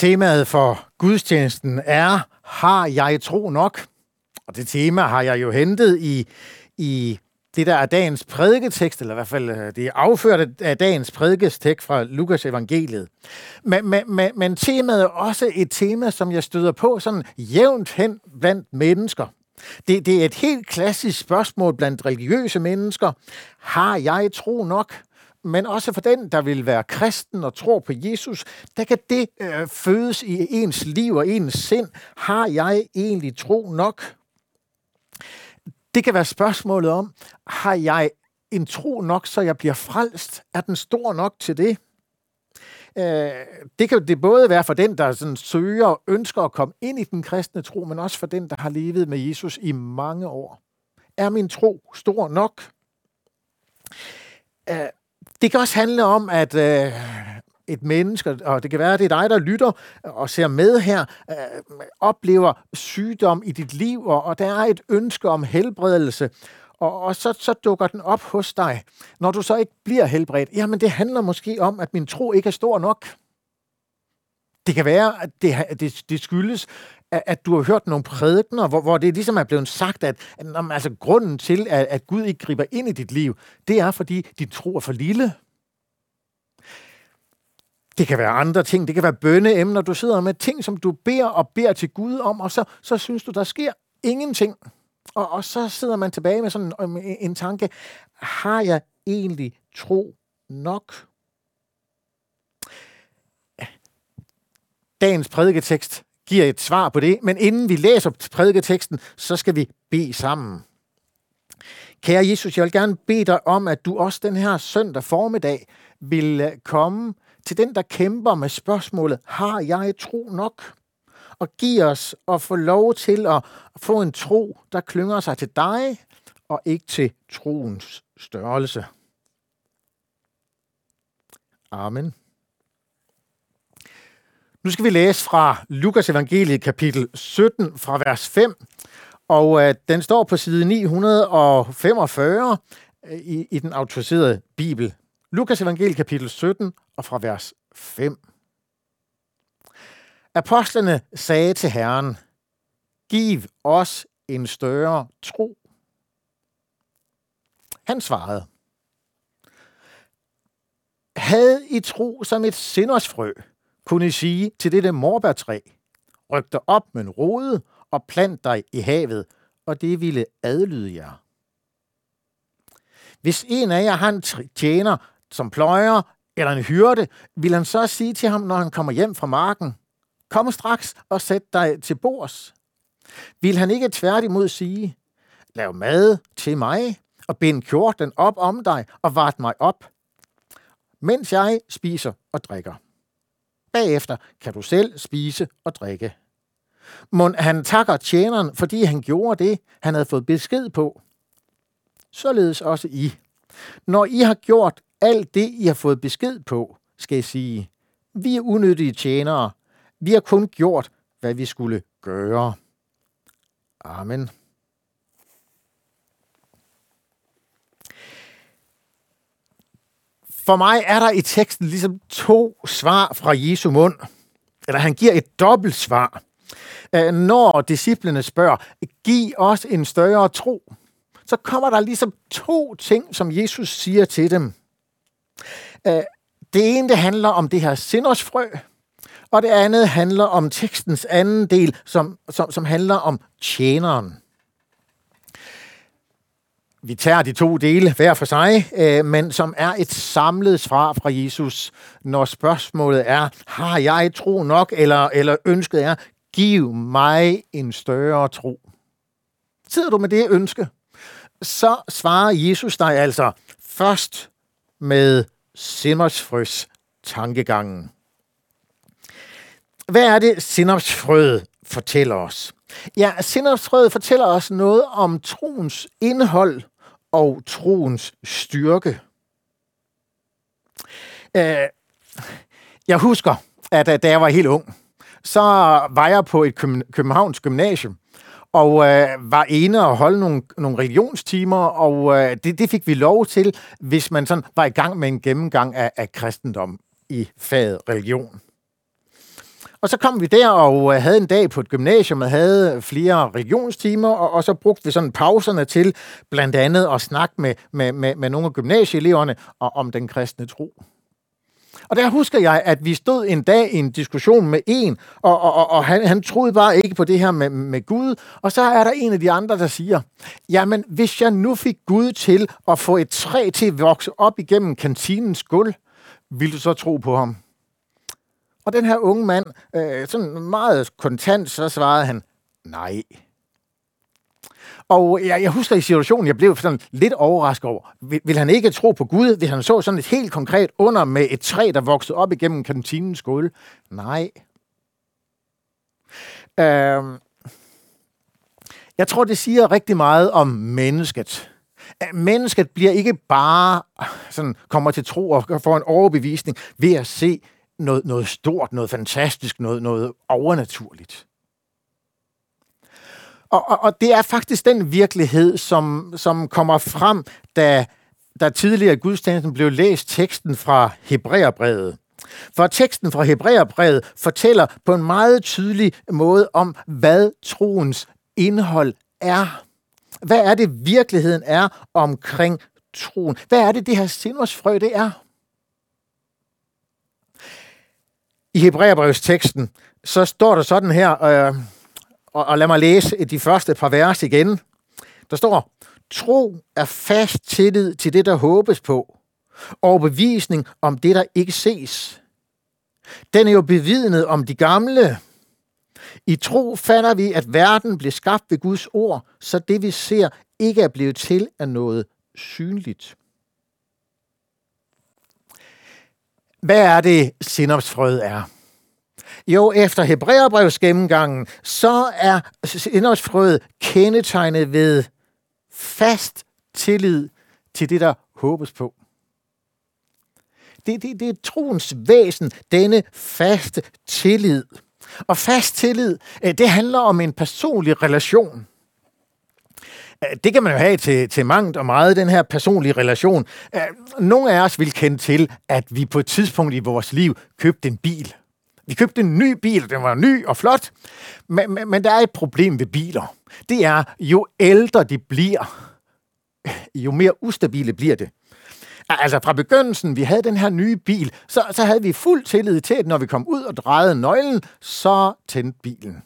Temaet for gudstjenesten er, har jeg tro nok? Og det tema har jeg jo hentet i, i det, der er dagens prædiketekst, eller i hvert fald øh, det er afført af dagens prædiketekst fra Lukas evangeliet. Men, men, men, men temaet er også et tema, som jeg støder på sådan jævnt hen blandt mennesker. Det, det er et helt klassisk spørgsmål blandt religiøse mennesker. Har jeg tro nok? Men også for den, der vil være kristen og tror på Jesus, der kan det øh, fødes i ens liv og ens sind. Har jeg egentlig tro nok? Det kan være spørgsmålet om, har jeg en tro nok, så jeg bliver frelst? Er den stor nok til det? Øh, det kan det både være for den, der sådan søger og ønsker at komme ind i den kristne tro, men også for den, der har levet med Jesus i mange år. Er min tro stor nok? Øh, det kan også handle om, at øh, et menneske, og det kan være, at det er dig, der lytter og ser med her, øh, oplever sygdom i dit liv, og, og der er et ønske om helbredelse, og, og så, så dukker den op hos dig. Når du så ikke bliver helbredt, jamen det handler måske om, at min tro ikke er stor nok. Det kan være, at det, det, det skyldes, at, at du har hørt nogle prædikner, hvor, hvor det ligesom er blevet sagt, at, at altså, grunden til, at, at Gud ikke griber ind i dit liv, det er, fordi dit tro er for lille. Det kan være andre ting. Det kan være bønneemner. Du sidder med ting, som du beder og beder til Gud om, og så, så synes du, der sker ingenting. Og, og så sidder man tilbage med sådan en, en tanke. Har jeg egentlig tro nok? Dagens prædiketekst giver et svar på det, men inden vi læser prædiketeksten, så skal vi bede sammen. Kære Jesus, jeg vil gerne bede dig om, at du også den her søndag formiddag vil øh, komme til den, der kæmper med spørgsmålet, har jeg tro nok? Og giv os at få lov til at få en tro, der klynger sig til dig, og ikke til troens størrelse. Amen. Nu skal vi læse fra Lukas evangeliet kapitel 17 fra vers 5, og øh, den står på side 945 øh, i, i den autoriserede bibel. Lukas evangeliet kapitel 17 og fra vers 5. Apostlene sagde til Herren, giv os en større tro. Han svarede, havde I tro som et sindersfrø, kunne I sige til dette morbærtræ, ryk dig op med en rode og plant dig i havet, og det ville adlyde jer. Hvis en af jer har en tjener, som pløjer, eller en hyrde, vil han så sige til ham, når han kommer hjem fra marken, kom straks og sæt dig til bords. Vil han ikke tværtimod sige, lav mad til mig, og bind kjorten op om dig, og vart mig op, mens jeg spiser og drikker. Bagefter kan du selv spise og drikke. Mon han takker tjeneren, fordi han gjorde det, han havde fået besked på. Således også I. Når I har gjort alt det, I har fået besked på, skal I sige, vi er unyttige tjenere. Vi har kun gjort, hvad vi skulle gøre. Amen. For mig er der i teksten ligesom to svar fra Jesu mund. Eller han giver et dobbelt svar. Øh, når disciplene spørger, giv os en større tro, så kommer der ligesom to ting, som Jesus siger til dem. Øh, det ene, det handler om det her sindersfrø, og det andet handler om tekstens anden del, som, som, som handler om tjeneren vi tager de to dele hver for sig, øh, men som er et samlet svar fra Jesus, når spørgsmålet er, har jeg tro nok, eller, eller ønsket er, giv mig en større tro. Sidder du med det ønske, så svarer Jesus dig altså først med sindersfrøs tankegangen. Hvad er det, sindersfrøet fortæller os? Ja, sindersfrøet fortæller os noget om troens indhold og troens styrke. Øh, jeg husker, at øh, da jeg var helt ung, så var jeg på et Københavns gymnasium, og øh, var inde og holde nogle, nogle religionstimer, og øh, det, det fik vi lov til, hvis man sådan var i gang med en gennemgang af, af kristendom i faget religion. Og så kom vi der og øh, havde en dag på et gymnasium og havde flere regionstimer, og, og så brugte vi sådan pauserne til blandt andet at snakke med, med, med, med nogle af gymnasieeleverne om den kristne tro. Og der husker jeg, at vi stod en dag i en diskussion med en, og, og, og, og han, han troede bare ikke på det her med, med Gud. Og så er der en af de andre, der siger, jamen hvis jeg nu fik Gud til at få et træ til at vokse op igennem kantinens gulv, vil du så tro på ham? Og den her unge mand, øh, sådan meget kontant, så svarede han, nej. Og jeg, jeg husker i situationen, jeg blev sådan lidt overrasket over, vil, vil han ikke tro på Gud, hvis han så sådan et helt konkret under med et træ, der voksede op igennem kantinens gulv? Nej. Øh, jeg tror, det siger rigtig meget om mennesket. Mennesket bliver ikke bare sådan, kommer til tro og får en overbevisning ved at se noget, noget stort, noget fantastisk, noget, noget overnaturligt. Og, og, og det er faktisk den virkelighed, som, som kommer frem, da, da tidligere gudstjenesten blev læst teksten fra Hebræerbrevet. For teksten fra Hebræerbrevet fortæller på en meget tydelig måde om, hvad troens indhold er. Hvad er det, virkeligheden er omkring troen? Hvad er det, det her sindersfrø, det er? I Hebræerbrevsteksten, så står der sådan her, øh, og, og lad mig læse de første par vers igen. Der står, tro er fast tillid til det, der håbes på, og bevisning om det, der ikke ses. Den er jo bevidnet om de gamle. I tro fatter vi, at verden blev skabt ved Guds ord, så det vi ser ikke er blevet til af noget synligt. Hvad er det, sinopsfrøet er? Jo, efter Hebræerbrevs gennemgangen, så er sinopsfrøet kendetegnet ved fast tillid til det, der håbes på. Det, det, det er troens væsen, denne faste tillid. Og fast tillid, øh, det handler om en personlig relation. Øh, det kan man jo have til, til mangt og meget, den her personlige relation. Øh, nogle af os vil kende til, at vi på et tidspunkt i vores liv købte en bil. Vi købte en ny bil, den var ny og flot, men, men, men der er et problem ved biler. Det er, jo ældre de bliver, øh, jo mere ustabile bliver det. Altså fra begyndelsen, vi havde den her nye bil, så, så havde vi fuld tillid til, at når vi kom ud og drejede nøglen, så tændte bilen.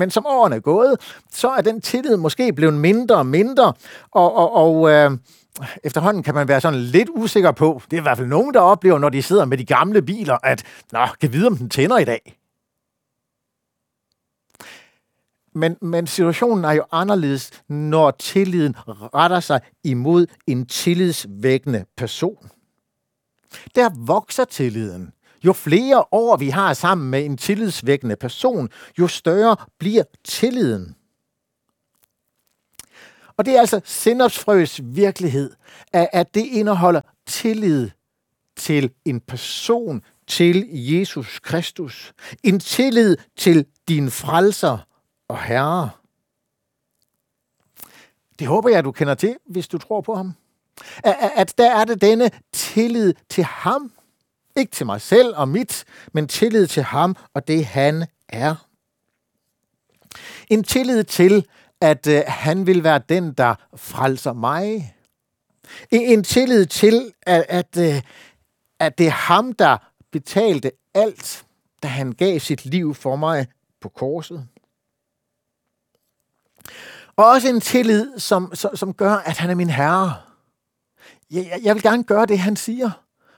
Men som årene er gået, så er den tillid måske blevet mindre og mindre, og, og, og øh, efterhånden kan man være sådan lidt usikker på, det er i hvert fald nogen, der oplever, når de sidder med de gamle biler, at, nå, kan vide, om den tænder i dag. Men, men situationen er jo anderledes, når tilliden retter sig imod en tillidsvækkende person. Der vokser tilliden. Jo flere år vi har sammen med en tillidsvækkende person, jo større bliver tilliden. Og det er altså sindopsfrøs virkelighed, at det indeholder tillid til en person, til Jesus Kristus. En tillid til din frelser og herre. Det håber jeg, du kender til, hvis du tror på ham. At der er det denne tillid til ham. Ikke til mig selv og mit, men tillid til ham og det han er. En tillid til, at øh, han vil være den, der frelser mig. E, en tillid til, at, at, øh, at det er ham, der betalte alt, da han gav sit liv for mig på korset. Og også en tillid, som, som, som gør, at han er min herre. Jeg, jeg vil gerne gøre det, han siger.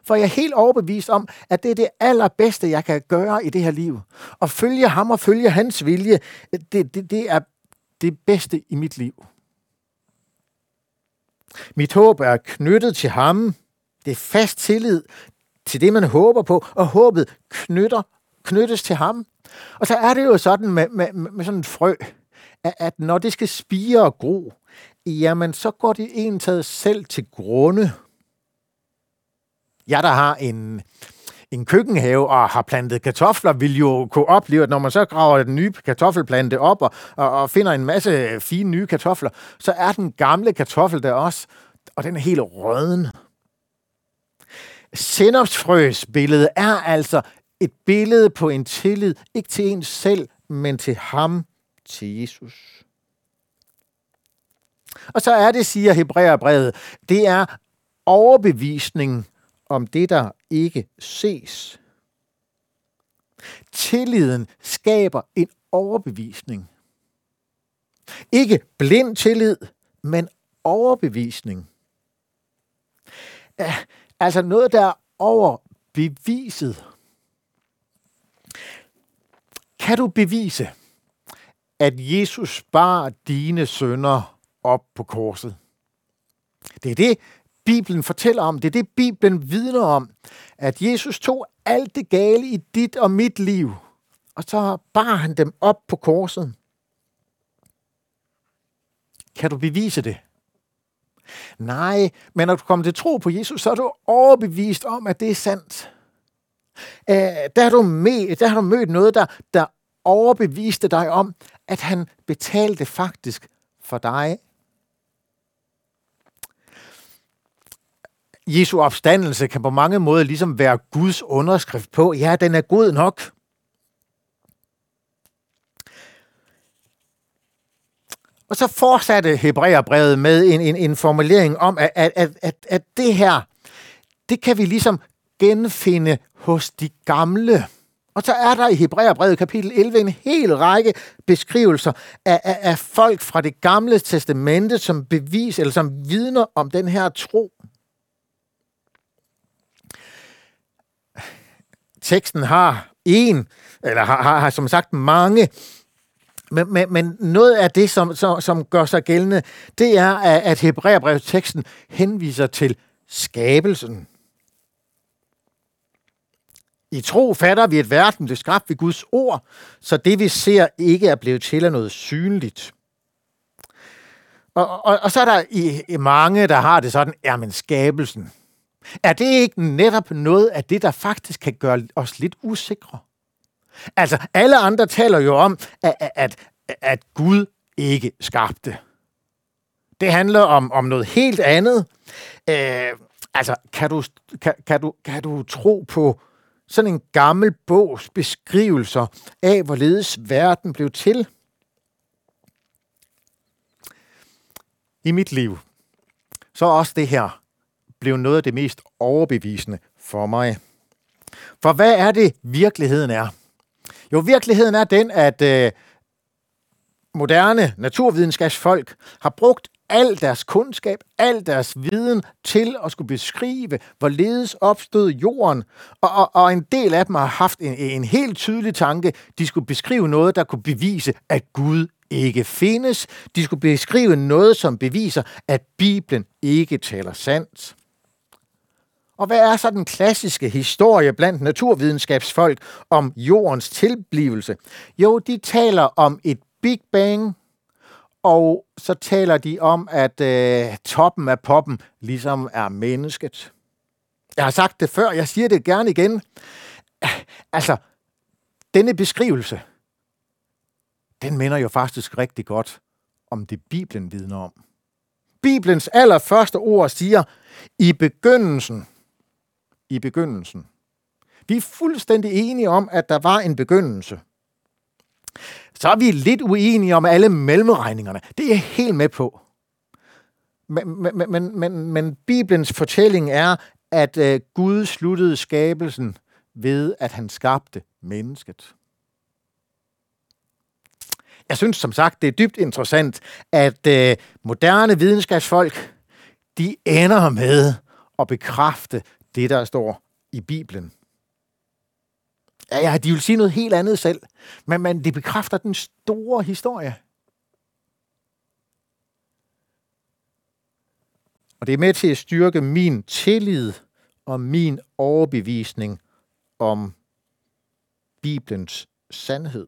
For jeg er helt overbevist om, at det er det allerbedste, jeg kan gøre i det her liv. Og følge ham og følge hans vilje, det, det, det er det bedste i mit liv. Mit håb er knyttet til ham. Det er fast tillid til det, man håber på, og håbet knytter, knyttes til ham. Og så er det jo sådan med, med, med sådan et frø, at, at når det skal spire og gro, jamen så går det egentlig selv til grunde. Jeg, der har en, en køkkenhave og har plantet kartofler, vil jo kunne opleve, at når man så graver den nye kartoffelplante op og, og, og finder en masse fine nye kartofler, så er den gamle kartoffel der også, og den er helt røden. Sennepsfrøs billede er altså et billede på en tillid, ikke til en selv, men til ham, til Jesus. Og så er det, siger Hebræerbrevet, det er overbevisning om det, der ikke ses. Tilliden skaber en overbevisning. Ikke blind tillid, men overbevisning. Altså noget, der er over beviset. Kan du bevise, at Jesus bar dine sønder op på korset? Det er det, Bibelen fortæller om. Det er det, Bibelen vidner om. At Jesus tog alt det gale i dit og mit liv, og så bar han dem op på korset. Kan du bevise det? Nej, men når du kommer til tro på Jesus, så er du overbevist om, at det er sandt. Æh, der, har du med, der har du mødt noget, der, der overbeviste dig om, at han betalte faktisk for dig. Jesu opstandelse kan på mange måder ligesom være Guds underskrift på, ja, den er god nok. Og så fortsatte Hebræerbrevet med en, en, en formulering om, at, at, at, at det her, det kan vi ligesom genfinde hos de gamle. Og så er der i Hebræerbrevet kapitel 11 en hel række beskrivelser af, af, af folk fra det gamle testamente, som bevis eller som vidner om den her tro. Teksten har en, eller har, har, har som sagt mange men, men, men noget af det, som, som, som gør sig gældende, det er, at Hebræerbrevsteksten henviser til skabelsen. I tro fatter vi, at verden blev skabt ved Guds ord, så det vi ser ikke er blevet til af noget synligt. Og, og, og så er der i, i mange, der har det sådan, er men skabelsen. Er det ikke netop noget af det, der faktisk kan gøre os lidt usikre? Altså, alle andre taler jo om, at, at, at Gud ikke skabte. Det handler om, om noget helt andet. Øh, altså, kan du, kan, kan, du, kan du tro på sådan en gammel bogs beskrivelser af, hvorledes verden blev til? I mit liv, så også det her blev noget af det mest overbevisende for mig. For hvad er det, virkeligheden er? Jo, virkeligheden er den, at øh, moderne naturvidenskabsfolk har brugt al deres kundskab, al deres viden til at skulle beskrive, hvorledes opstod jorden. Og, og, og en del af dem har haft en, en helt tydelig tanke. De skulle beskrive noget, der kunne bevise, at Gud ikke findes. De skulle beskrive noget, som beviser, at Bibelen ikke taler sandt. Og hvad er så den klassiske historie blandt naturvidenskabsfolk om jordens tilblivelse? Jo, de taler om et Big Bang, og så taler de om, at øh, toppen af poppen ligesom er mennesket. Jeg har sagt det før, jeg siger det gerne igen. Altså, denne beskrivelse, den minder jo faktisk rigtig godt om det Bibelen vidner om. Bibelens allerførste ord siger, i begyndelsen i begyndelsen. Vi er fuldstændig enige om, at der var en begyndelse. Så er vi lidt uenige om alle mellemregningerne. Det er jeg helt med på. Men, men, men, men, men Bibelens fortælling er, at øh, Gud sluttede skabelsen ved, at han skabte mennesket. Jeg synes som sagt, det er dybt interessant, at øh, moderne videnskabsfolk, de ender med at bekræfte det, der står i Bibelen. Ja, ja, de vil sige noget helt andet selv, men, men det bekræfter den store historie. Og det er med til at styrke min tillid og min overbevisning om Bibelens sandhed.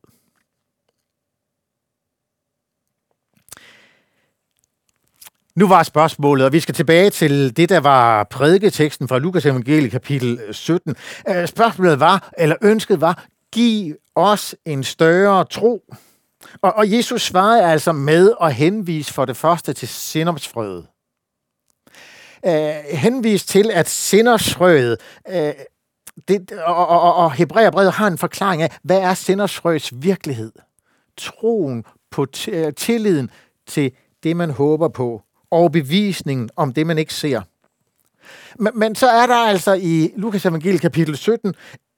Nu var spørgsmålet, og vi skal tilbage til det, der var prædiketeksten fra Lukas evangelie kapitel 17. Øh, spørgsmålet var, eller ønsket var, giv os en større tro. Og, og Jesus svarede altså med at henvise for det første til sindomsfrøet. Uh, øh, henvise til, at sindomsfrøet uh, øh, det, og, og, og Hebræerbrevet har en forklaring af, hvad er sendersfrøs virkelighed? Troen på tilliden til det, man håber på, overbevisningen bevisningen om det, man ikke ser. Men, men så er der altså i Lukas evangeliet kapitel 17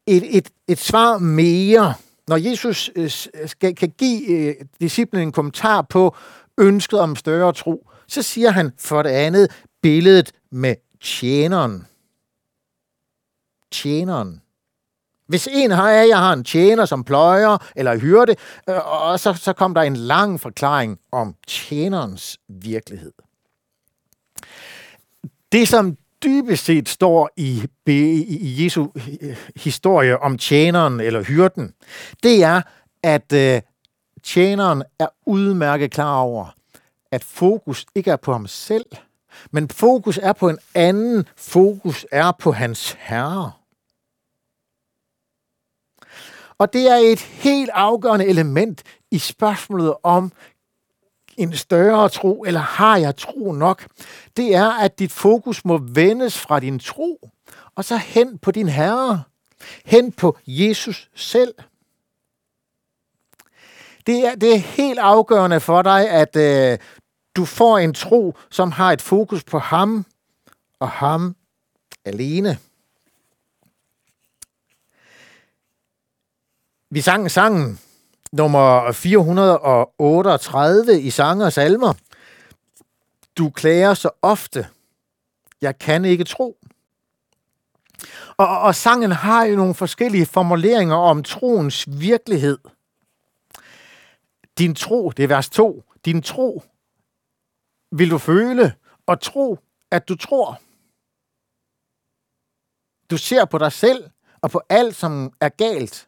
et, et, et svar mere, når Jesus øh, øh, skal, kan give øh, disciplen en kommentar på ønsket om større tro, så siger han for det andet billedet med tjeneren. Tjeneren. Hvis en har, jeg har en tjener, som pløjer eller hyrde, øh, og så, så kom der en lang forklaring om tjenerens virkelighed. Det, som dybest set står i, i Jesu historie om tjeneren eller hyrden, det er, at øh, tjeneren er udmærket klar over, at fokus ikke er på ham selv, men fokus er på en anden. Fokus er på hans herre. Og det er et helt afgørende element i spørgsmålet om en større tro, eller har jeg tro nok? Det er, at dit fokus må vendes fra din tro, og så hen på din Herre, hen på Jesus selv. Det er, det er helt afgørende for dig, at øh, du får en tro, som har et fokus på ham og ham alene. Vi sang sangen nummer 438 i Sange og Salmer. Du klager så ofte. Jeg kan ikke tro. Og, og sangen har jo nogle forskellige formuleringer om troens virkelighed. Din tro, det er vers 2. Din tro vil du føle og tro, at du tror. Du ser på dig selv og på alt, som er galt.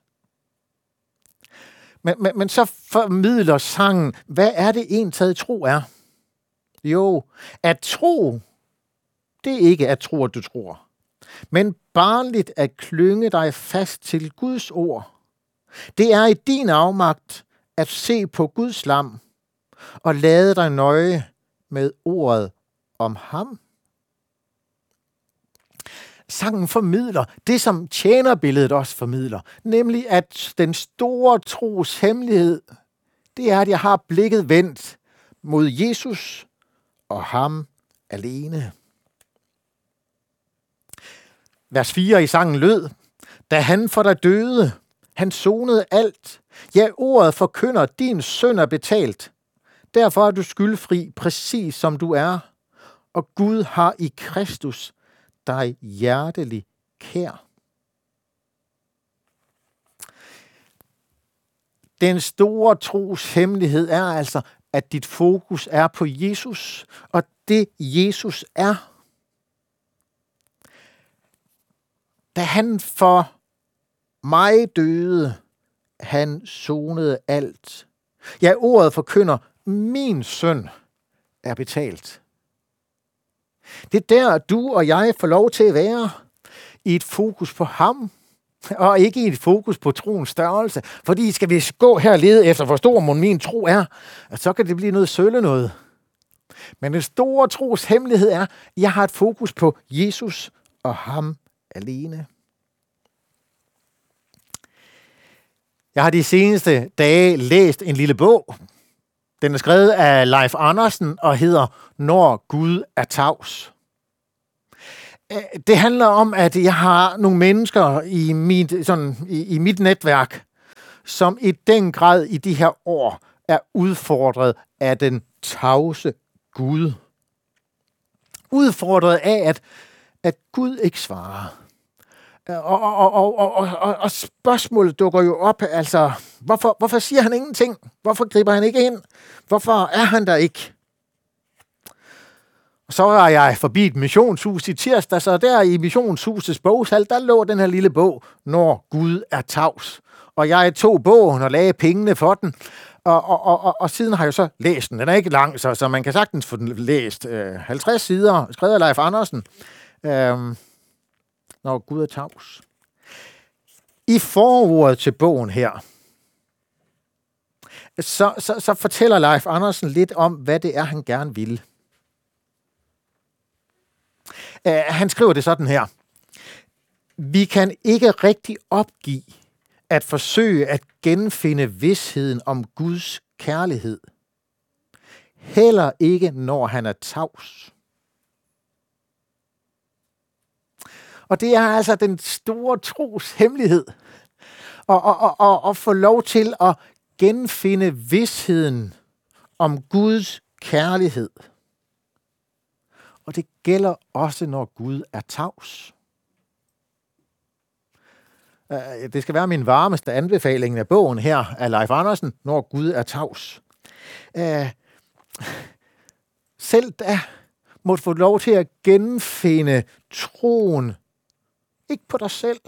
Men, men, men så formidler sangen, hvad er det en taget tro er? Jo, at tro, det er ikke at tro, at du tror. Men barnligt at klynge dig fast til Guds ord. Det er i din afmagt at se på Guds lam og lade dig nøje med ordet om ham. Sangen formidler det, som tjenerbilledet også formidler, nemlig at den store tros hemmelighed, det er, at jeg har blikket vendt mod Jesus og ham alene. Vers 4 i sangen lød, da han for dig døde, han sonede alt. Ja, ordet forkynder, din søn er betalt. Derfor er du skyldfri, præcis som du er. Og Gud har i Kristus dig hjertelig kær. Den store tros hemmelighed er altså, at dit fokus er på Jesus, og det Jesus er. Da han for mig døde, han sonede alt. Ja, ordet forkynder, min søn er betalt. Det er der, du og jeg får lov til at være i et fokus på ham, og ikke i et fokus på troens størrelse. Fordi skal vi gå her og lede efter, hvor stor min tro er, så kan det blive noget sølle noget. Men den store tros hemmelighed er, at jeg har et fokus på Jesus og ham alene. Jeg har de seneste dage læst en lille bog. Den er skrevet af Leif Andersen og hedder Når Gud er tavs. Øh, det handler om, at jeg har nogle mennesker i mit, sådan, i, i mit netværk, som i den grad i de her år er udfordret af den tavse Gud. Udfordret af, at, at Gud ikke svarer. Og, og, og, og, og, og spørgsmålet dukker jo op, altså, hvorfor, hvorfor siger han ingenting? Hvorfor griber han ikke ind? Hvorfor er han der ikke? Og så var jeg forbi et missionshus i tirsdag, så der i missionshusets bogsal, der lå den her lille bog, Når Gud er tavs. Og jeg tog bogen og lagde pengene for den, og, og, og, og, og siden har jeg så læst den. Den er ikke lang, så, så man kan sagtens få den læst. Øh, 50 sider, skrevet af Leif Andersen. Øh, når Gud er tavs. I forordet til bogen her, så, så, så fortæller Leif Andersen lidt om, hvad det er, han gerne vil. Uh, han skriver det sådan her. Vi kan ikke rigtig opgive at forsøge at genfinde vidsheden om Guds kærlighed. Heller ikke, når han er tavs. Og det er altså den store tros hemmelighed. Og, og, og, og, og få lov til at genfinde vidsheden om Guds kærlighed. Og det gælder også, når Gud er tavs. Øh, det skal være min varmeste anbefaling af bogen her af Leif Andersen, Når Gud er tavs. Øh, selv da måtte få lov til at genfinde troen, ikke på dig selv,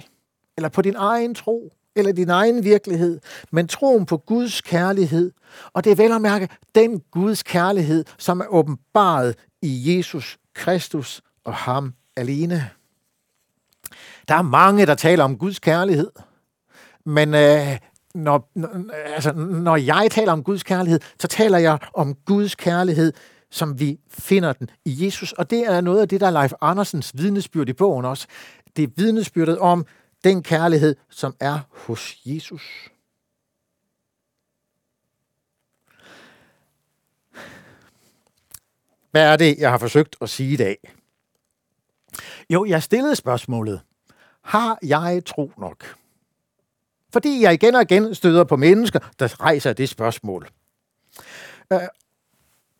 eller på din egen tro, eller din egen virkelighed, men troen på Guds kærlighed. Og det er vel at mærke den Guds kærlighed, som er åbenbaret i Jesus Kristus og ham alene. Der er mange, der taler om Guds kærlighed, men øh, når, når, altså, når jeg taler om Guds kærlighed, så taler jeg om Guds kærlighed, som vi finder den i Jesus. Og det er noget af det, der er Leif Andersens vidnesbyrd i bogen også. Det er vidnesbyrdet om den kærlighed, som er hos Jesus. Hvad er det, jeg har forsøgt at sige i dag? Jo, jeg stillede spørgsmålet. Har jeg tro nok? Fordi jeg igen og igen støder på mennesker, der rejser det spørgsmål. Øh,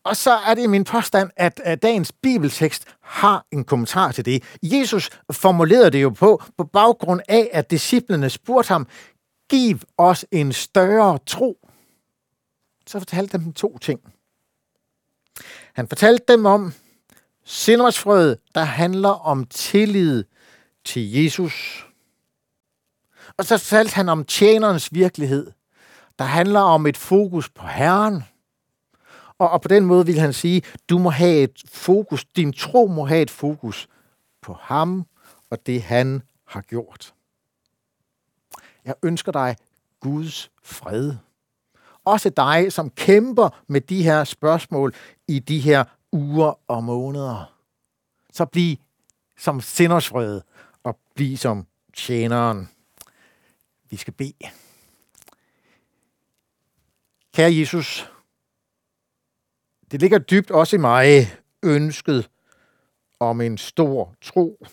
og så er det min påstand, at dagens bibeltekst har en kommentar til det. Jesus formulerede det jo på, på baggrund af, at disciplene spurgte ham, giv os en større tro. Så fortalte dem to ting. Han fortalte dem om sindersfrøet, der handler om tillid til Jesus. Og så fortalte han om tjenerens virkelighed, der handler om et fokus på Herren. Og, og på den måde vil han sige, du må have et fokus, din tro må have et fokus på ham og det han har gjort. Jeg ønsker dig Guds fred. Også dig, som kæmper med de her spørgsmål i de her uger og måneder. Så bliv som sindersfred og bliv som tjeneren. Vi skal bede. Kære Jesus, det ligger dybt også i mig ønsket om en stor tro.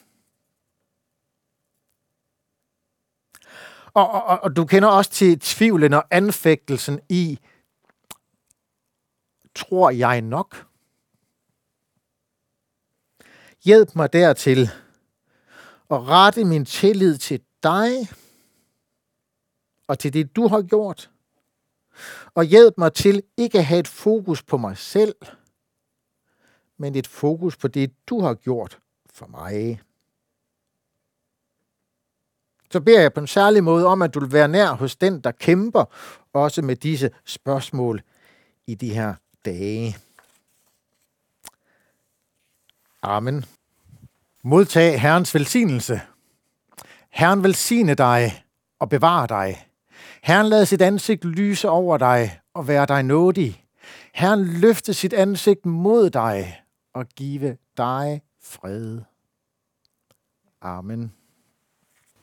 Og, og, og du kender også til tvivlen og anfægtelsen i, tror jeg nok? Hjælp mig dertil at rette min tillid til dig og til det, du har gjort. Og hjælp mig til ikke at have et fokus på mig selv, men et fokus på det, du har gjort for mig. Så beder jeg på en særlig måde om, at du vil være nær hos den, der kæmper også med disse spørgsmål i de her dage. Amen. Modtag Herrens velsignelse. Herren velsigne dig og bevare dig. Herren lad sit ansigt lyse over dig og være dig nådig. Herren løfte sit ansigt mod dig og give dig fred. Amen.